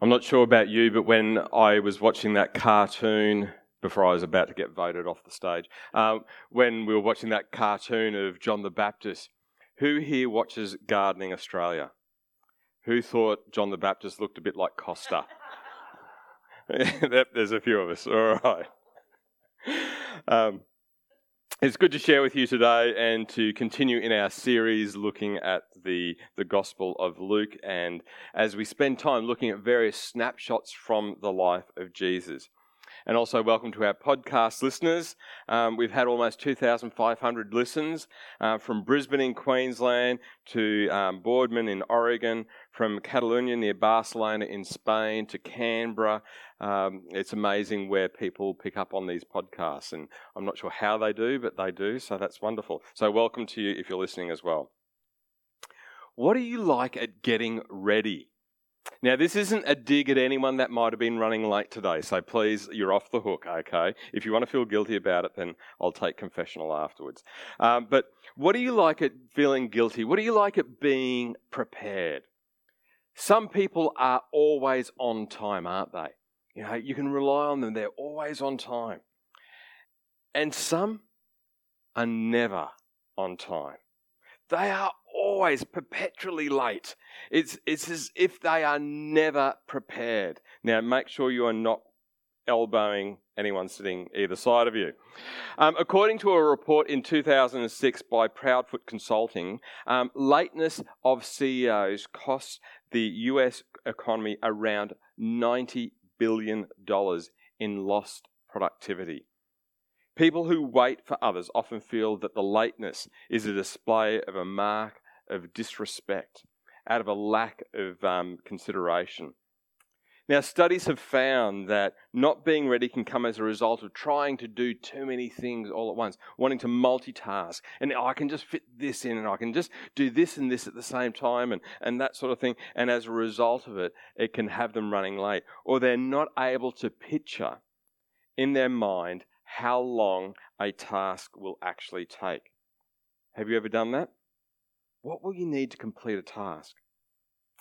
I'm not sure about you, but when I was watching that cartoon before I was about to get voted off the stage, um, when we were watching that cartoon of John the Baptist, who here watches Gardening Australia? Who thought John the Baptist looked a bit like Costa? There's a few of us. All right. Um, it's good to share with you today and to continue in our series looking at the, the Gospel of Luke. And as we spend time looking at various snapshots from the life of Jesus. And also, welcome to our podcast listeners. Um, we've had almost 2,500 listens uh, from Brisbane in Queensland to um, Boardman in Oregon, from Catalonia near Barcelona in Spain to Canberra. Um, it's amazing where people pick up on these podcasts, and I'm not sure how they do, but they do, so that's wonderful. So, welcome to you if you're listening as well. What are you like at getting ready? Now, this isn't a dig at anyone that might have been running late today, so please, you're off the hook, okay? If you want to feel guilty about it, then I'll take confessional afterwards. Um, but what do you like at feeling guilty? What do you like at being prepared? Some people are always on time, aren't they? You know, you can rely on them, they're always on time. And some are never on time. They are always perpetually late. It's, it's as if they are never prepared. Now, make sure you are not elbowing anyone sitting either side of you. Um, according to a report in 2006 by Proudfoot Consulting, um, lateness of CEOs costs the US economy around $90 billion in lost productivity. People who wait for others often feel that the lateness is a display of a mark of disrespect, out of a lack of um, consideration. Now, studies have found that not being ready can come as a result of trying to do too many things all at once, wanting to multitask. And oh, I can just fit this in and I can just do this and this at the same time and, and that sort of thing. And as a result of it, it can have them running late. Or they're not able to picture in their mind how long a task will actually take. Have you ever done that? What will you need to complete a task?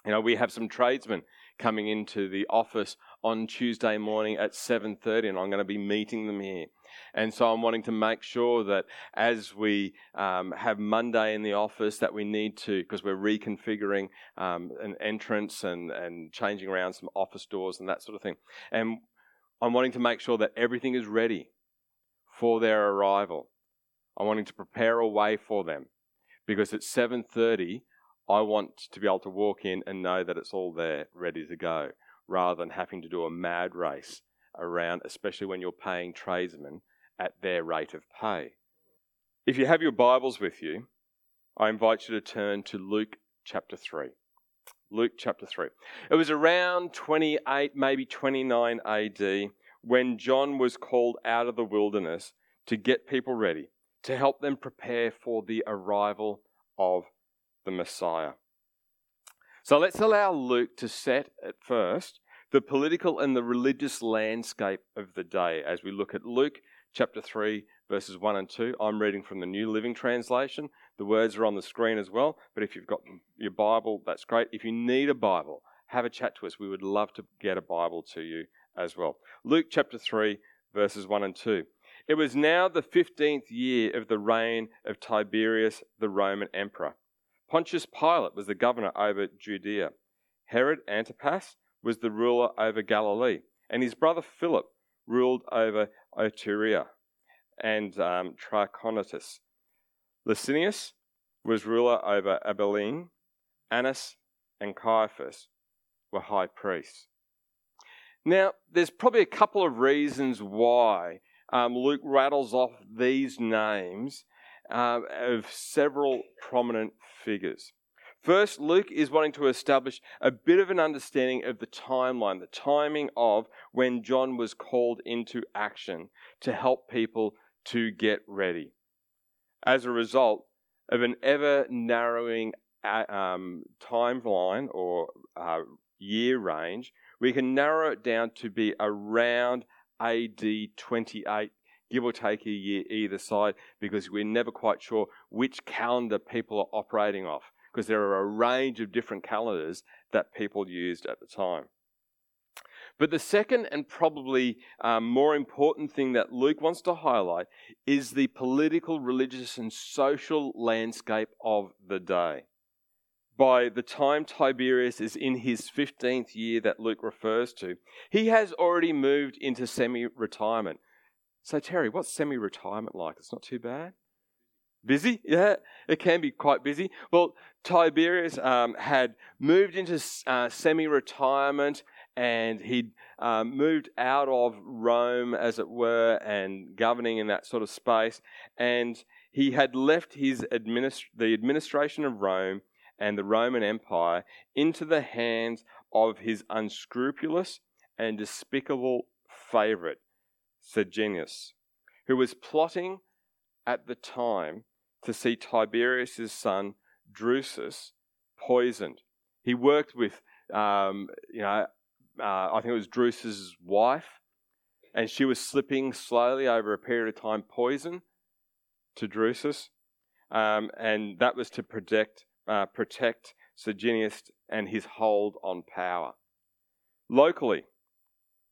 You know, we have some tradesmen coming into the office on Tuesday morning at 7:30 and I'm going to be meeting them here. And so I'm wanting to make sure that as we um, have Monday in the office that we need to, because we're reconfiguring um, an entrance and, and changing around some office doors and that sort of thing. And I'm wanting to make sure that everything is ready for their arrival. I'm wanting to prepare a way for them because at 7:30 I want to be able to walk in and know that it's all there ready to go rather than having to do a mad race around especially when you're paying tradesmen at their rate of pay. If you have your Bibles with you, I invite you to turn to Luke chapter 3. Luke chapter 3. It was around 28, maybe 29 AD when John was called out of the wilderness to get people ready, to help them prepare for the arrival of the Messiah. So let's allow Luke to set at first the political and the religious landscape of the day as we look at Luke chapter 3, verses 1 and 2. I'm reading from the New Living Translation. The words are on the screen as well, but if you've got your Bible, that's great. If you need a Bible, have a chat to us. We would love to get a Bible to you as well. Luke chapter 3, verses 1 and 2. It was now the 15th year of the reign of Tiberius the Roman emperor. Pontius Pilate was the governor over Judea. Herod Antipas was the ruler over Galilee. And his brother Philip ruled over Iturea and um, Trachonitis. Lysanias was ruler over Abilene. Annas and Caiaphas were high priests. Now, there's probably a couple of reasons why um, Luke rattles off these names uh, of several prominent figures. First, Luke is wanting to establish a bit of an understanding of the timeline, the timing of when John was called into action to help people to get ready. As a result of an ever narrowing uh, um, timeline or uh, year range, we can narrow it down to be around AD 28 give or take a year either side, because we're never quite sure which calendar people are operating off, because there are a range of different calendars that people used at the time. But the second and probably um, more important thing that Luke wants to highlight is the political, religious, and social landscape of the day. By the time Tiberius is in his 15th year that Luke refers to, he has already moved into semi retirement. So, Terry, what's semi retirement like? It's not too bad. Busy? Yeah, it can be quite busy. Well, Tiberius um, had moved into uh, semi retirement and he'd um, moved out of Rome, as it were, and governing in that sort of space. And he had left his administ- the administration of Rome and the Roman Empire into the hands of his unscrupulous and despicable favourite, Sejanus, who was plotting at the time to see Tiberius's son Drusus poisoned. He worked with, um, you know, uh, I think it was Drusus's wife, and she was slipping slowly over a period of time poison to Drusus, um, and that was to protect uh, protect Sejanus and his hold on power. Locally,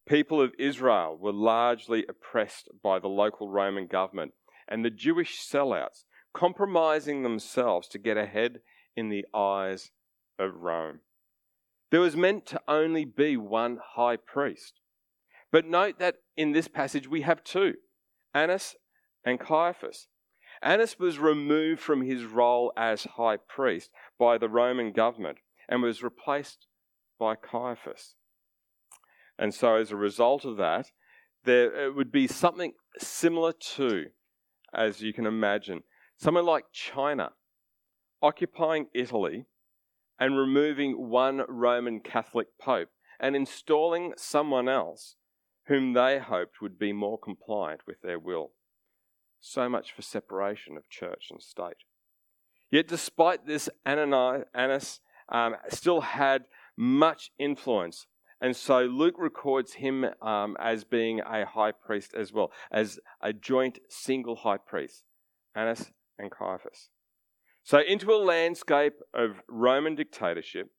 people of Israel were largely oppressed by the local Roman government and the Jewish sellouts, compromising themselves to get ahead in the eyes of Rome. There was meant to only be one high priest. But note that in this passage we have two Annas and Caiaphas. Annas was removed from his role as high priest by the Roman government and was replaced by Caiaphas. And so, as a result of that, there would be something similar to, as you can imagine, someone like China occupying Italy and removing one Roman Catholic pope and installing someone else whom they hoped would be more compliant with their will. So much for separation of church and state. Yet, despite this, Annas um, still had much influence. And so Luke records him um, as being a high priest as well, as a joint single high priest, Annas and Caiaphas. So, into a landscape of Roman dictatorship,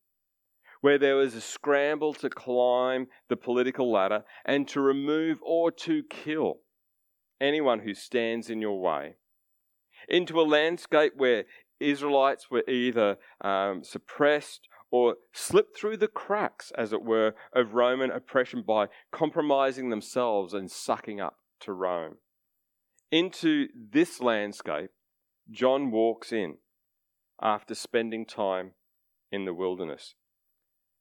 where there was a scramble to climb the political ladder and to remove or to kill anyone who stands in your way. Into a landscape where Israelites were either um, suppressed or slipped through the cracks, as it were, of Roman oppression by compromising themselves and sucking up to Rome. Into this landscape, John walks in after spending time in the wilderness.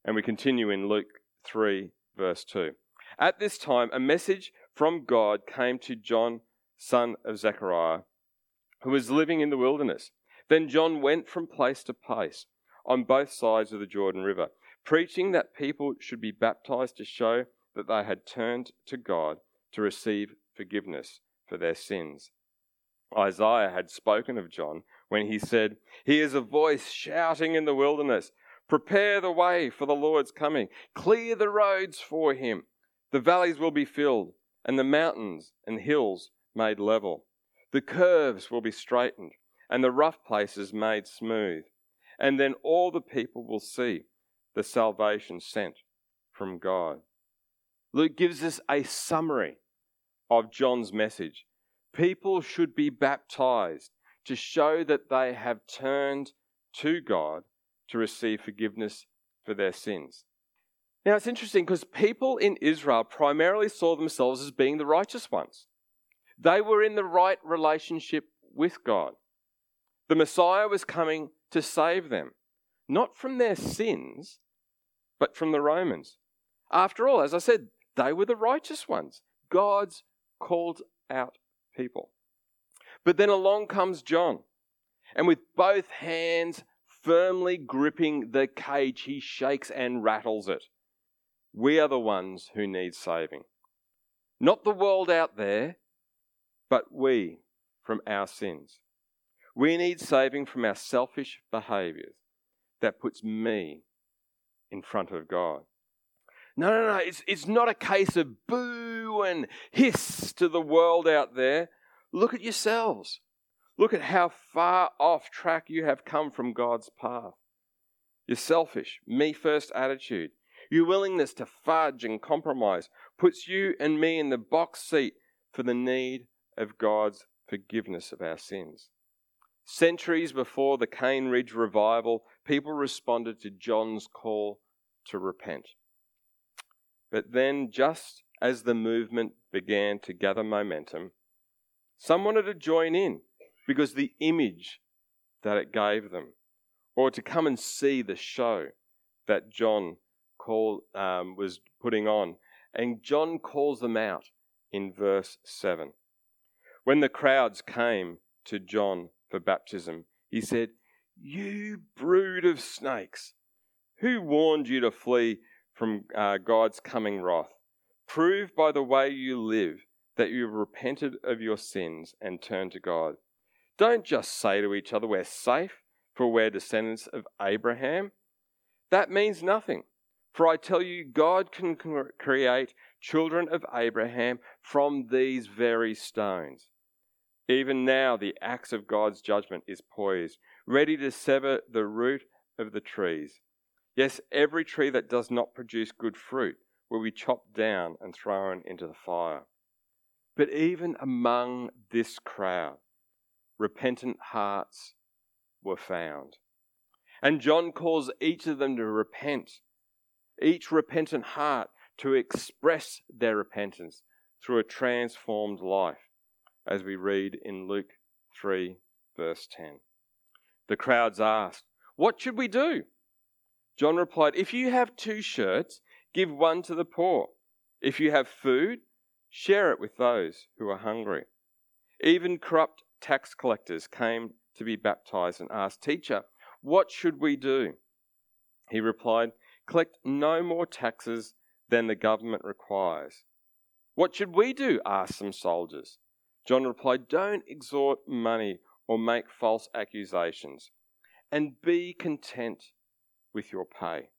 And we continue in Luke 3, verse 2. At this time, a message from God came to John, son of Zechariah, who was living in the wilderness. Then John went from place to place on both sides of the Jordan River, preaching that people should be baptized to show that they had turned to God to receive forgiveness for their sins. Isaiah had spoken of John when he said, He is a voice shouting in the wilderness, Prepare the way for the Lord's coming, clear the roads for him. The valleys will be filled, and the mountains and hills made level. The curves will be straightened, and the rough places made smooth. And then all the people will see the salvation sent from God. Luke gives us a summary of John's message. People should be baptized to show that they have turned to God to receive forgiveness for their sins. Now, it's interesting because people in Israel primarily saw themselves as being the righteous ones. They were in the right relationship with God. The Messiah was coming to save them, not from their sins, but from the Romans. After all, as I said, they were the righteous ones, God's called out people. But then along comes John, and with both hands firmly gripping the cage, he shakes and rattles it. We are the ones who need saving. Not the world out there, but we from our sins. We need saving from our selfish behaviors that puts me in front of God. No, no, no. It's, it's not a case of boo and hiss to the world out there. Look at yourselves. Look at how far off track you have come from God's path. Your selfish, me first attitude, Your willingness to fudge and compromise puts you and me in the box seat for the need of God's forgiveness of our sins. Centuries before the Cane Ridge revival, people responded to John's call to repent. But then, just as the movement began to gather momentum, some wanted to join in because the image that it gave them, or to come and see the show that John call, um, was putting on. And John calls them out in verse 7. When the crowds came to John for baptism, he said, You brood of snakes, who warned you to flee from uh, God's coming wrath? Prove by the way you live that you have repented of your sins and turned to God. Don't just say to each other, We're safe, for we're descendants of Abraham. That means nothing. For I tell you, God can create children of Abraham from these very stones. Even now, the axe of God's judgment is poised, ready to sever the root of the trees. Yes, every tree that does not produce good fruit will be chopped down and thrown into the fire. But even among this crowd, repentant hearts were found. And John calls each of them to repent, each repentant heart to express their repentance through a transformed life as we read in Luke 3, verse 10. The crowds asked, What should we do? John replied, If you have two shirts, give one to the poor. If you have food, share it with those who are hungry. Even corrupt tax collectors came to be baptized and asked, Teacher, what should we do? He replied, Collect no more taxes than the government requires. What should we do? asked some soldiers. John replied, Don't extort money or make false accusations, and be content with your pay.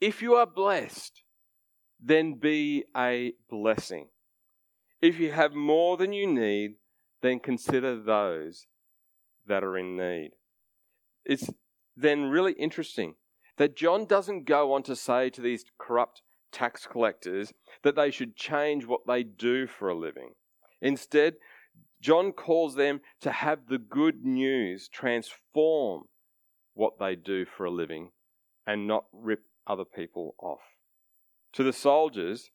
If you are blessed, then be a blessing. If you have more than you need, then consider those that are in need. It's then really interesting that John doesn't go on to say to these corrupt tax collectors that they should change what they do for a living. Instead, John calls them to have the good news transform what they do for a living and not rip other people off. To the soldiers,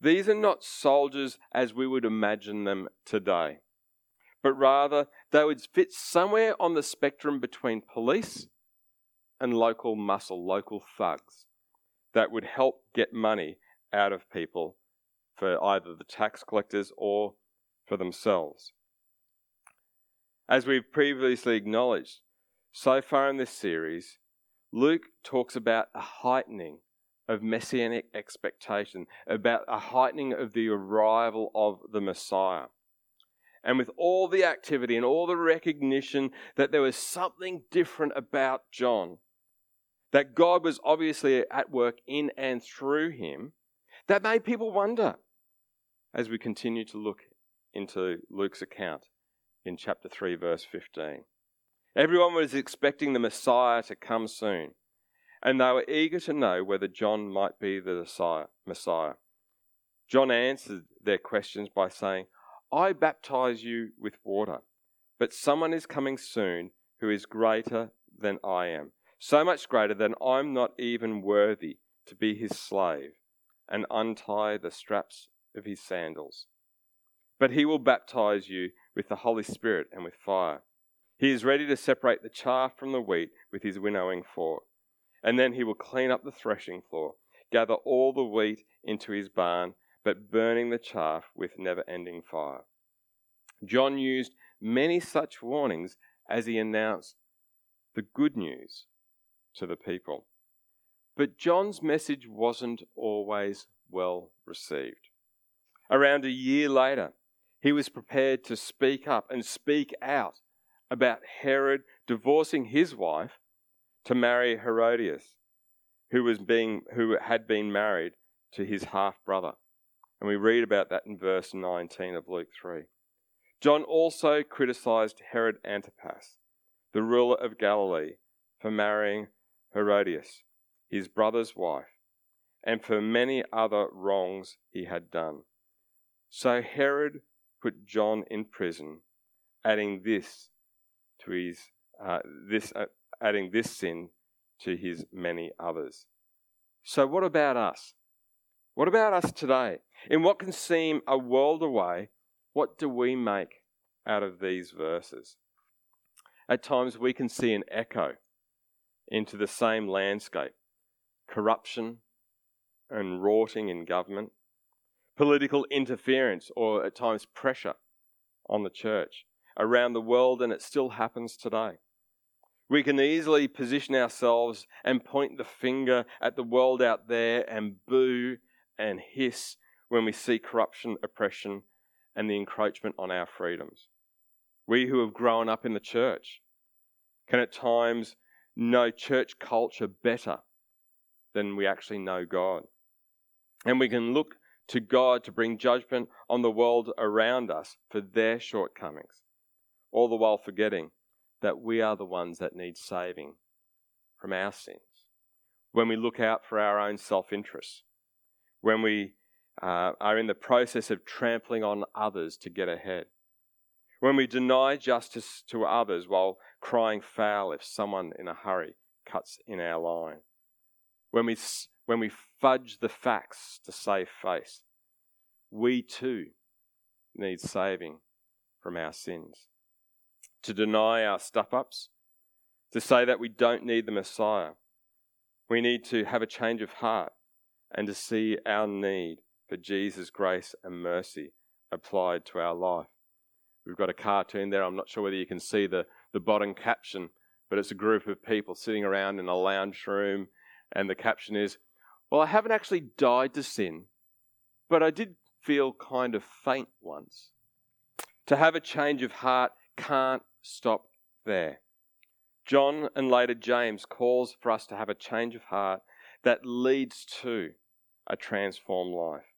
these are not soldiers as we would imagine them today, but rather they would fit somewhere on the spectrum between police and local muscle, local thugs that would help get money out of people for either the tax collectors or for themselves. As we've previously acknowledged, so far in this series, Luke talks about a heightening of messianic expectation, about a heightening of the arrival of the Messiah. And with all the activity and all the recognition that there was something different about John, that God was obviously at work in and through him, that made people wonder as we continue to look into Luke's account in chapter 3, verse 15. Everyone was expecting the Messiah to come soon, and they were eager to know whether John might be the Messiah. John answered their questions by saying, I baptize you with water, but someone is coming soon who is greater than I am, so much greater that I'm not even worthy to be his slave and untie the straps of his sandals. But he will baptize you with the Holy Spirit and with fire. He is ready to separate the chaff from the wheat with his winnowing fork. And then he will clean up the threshing floor, gather all the wheat into his barn, but burning the chaff with never ending fire. John used many such warnings as he announced the good news to the people. But John's message wasn't always well received. Around a year later, he was prepared to speak up and speak out about Herod divorcing his wife to marry Herodias, who was being who had been married to his half brother. And we read about that in verse 19 of Luke 3. John also criticized Herod Antipas, the ruler of Galilee, for marrying Herodias, his brother's wife. and for many other wrongs he had done. So Herod put John in prison, adding this to his uh, this uh, adding this sin to his many others. So what about us? What about us today? In what can seem a world away, what do we make out of these verses? At times we can see an echo into the same landscape corruption and rotting in government, political interference, or at times pressure on the church around the world, and it still happens today. We can easily position ourselves and point the finger at the world out there and boo and hiss when we see corruption, oppression, and the encroachment on our freedoms. We who have grown up in the church can at times know church culture better than we actually know God. And we can look to God to bring judgment on the world around us for their shortcomings, all the while forgetting that we are the ones that need saving from our sins. When we look out for our own self interest, when we uh, are in the process of trampling on others to get ahead, when we deny justice to others while crying foul if someone in a hurry cuts in our line, when we, when we fudge the facts to save face, we too need saving from our sins. To deny our stuff ups, to say that we don't need the Messiah. We need to have a change of heart and to see our need for Jesus' grace and mercy applied to our life. We've got a cartoon there. I'm not sure whether you can see the, the bottom caption, but it's a group of people sitting around in a lounge room, and the caption is, Well, I haven't actually died to sin, but I did feel kind of faint once. To have a change of heart can't stop there. John and later James calls for us to have a change of heart that leads to a transformed life.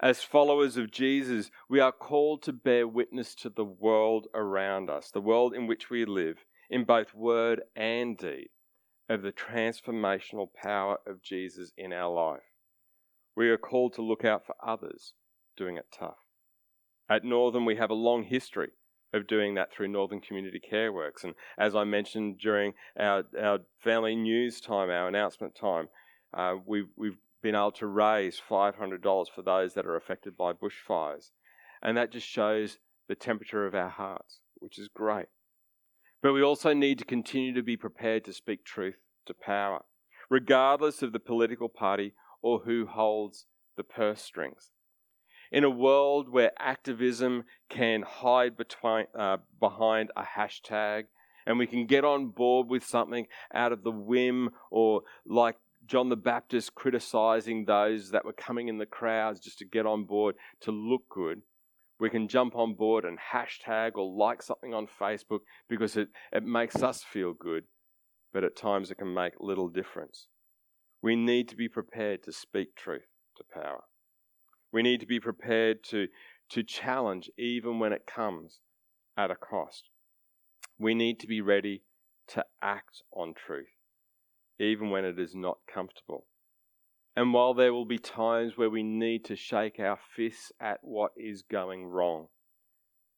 As followers of Jesus, we are called to bear witness to the world around us, the world in which we live, in both word and deed, of the transformational power of Jesus in our life. We are called to look out for others doing it tough. At Northern, we have a long history of doing that through Northern Community Care Works. And as I mentioned during our, our family news time, our announcement time, uh, we've, we've been able to raise $500 for those that are affected by bushfires. And that just shows the temperature of our hearts, which is great. But we also need to continue to be prepared to speak truth to power, regardless of the political party or who holds the purse strings. In a world where activism can hide between, uh, behind a hashtag and we can get on board with something out of the whim or like John the Baptist criticizing those that were coming in the crowds just to get on board to look good. We can jump on board and hashtag or like something on Facebook because it, it makes us feel good, but at times it can make little difference. We need to be prepared to speak truth to power. We need to be prepared to, to challenge even when it comes at a cost. We need to be ready to act on truth even when it is not comfortable. And while there will be times where we need to shake our fists at what is going wrong,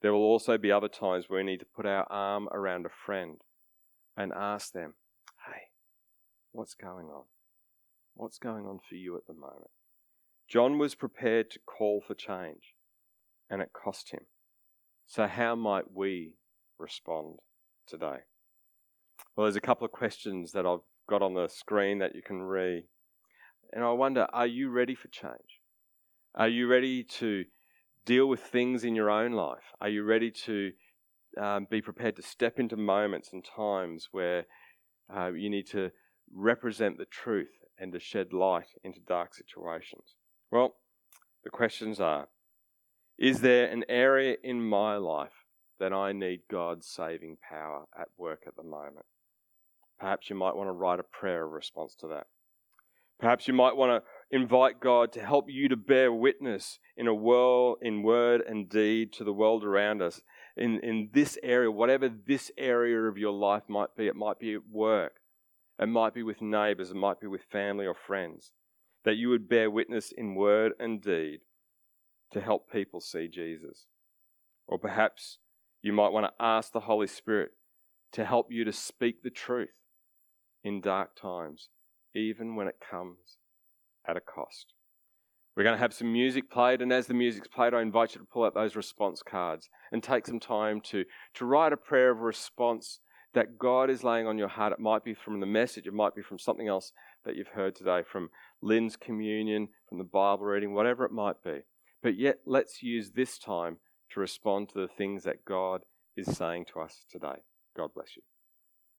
there will also be other times where we need to put our arm around a friend and ask them, hey, what's going on? What's going on for you at the moment? John was prepared to call for change, and it cost him. So, how might we respond today? Well, there's a couple of questions that I've got on the screen that you can read. And I wonder, are you ready for change? Are you ready to deal with things in your own life? Are you ready to um, be prepared to step into moments and times where uh, you need to represent the truth and to shed light into dark situations? Well, the questions are Is there an area in my life that I need God's saving power at work at the moment? Perhaps you might want to write a prayer of response to that. Perhaps you might want to invite God to help you to bear witness in a world, in word and deed to the world around us. In, in this area, whatever this area of your life might be, it might be at work, it might be with neighbors, it might be with family or friends. that you would bear witness in word and deed to help people see Jesus. Or perhaps you might want to ask the Holy Spirit to help you to speak the truth in dark times, even when it comes at a cost. We're going to have some music played, and as the music's played, I invite you to pull out those response cards and take some time to, to write a prayer of response that God is laying on your heart. It might be from the message, it might be from something else that you've heard today, from Lynn's communion, from the Bible reading, whatever it might be. But yet, let's use this time to respond to the things that God is saying to us today. God bless you.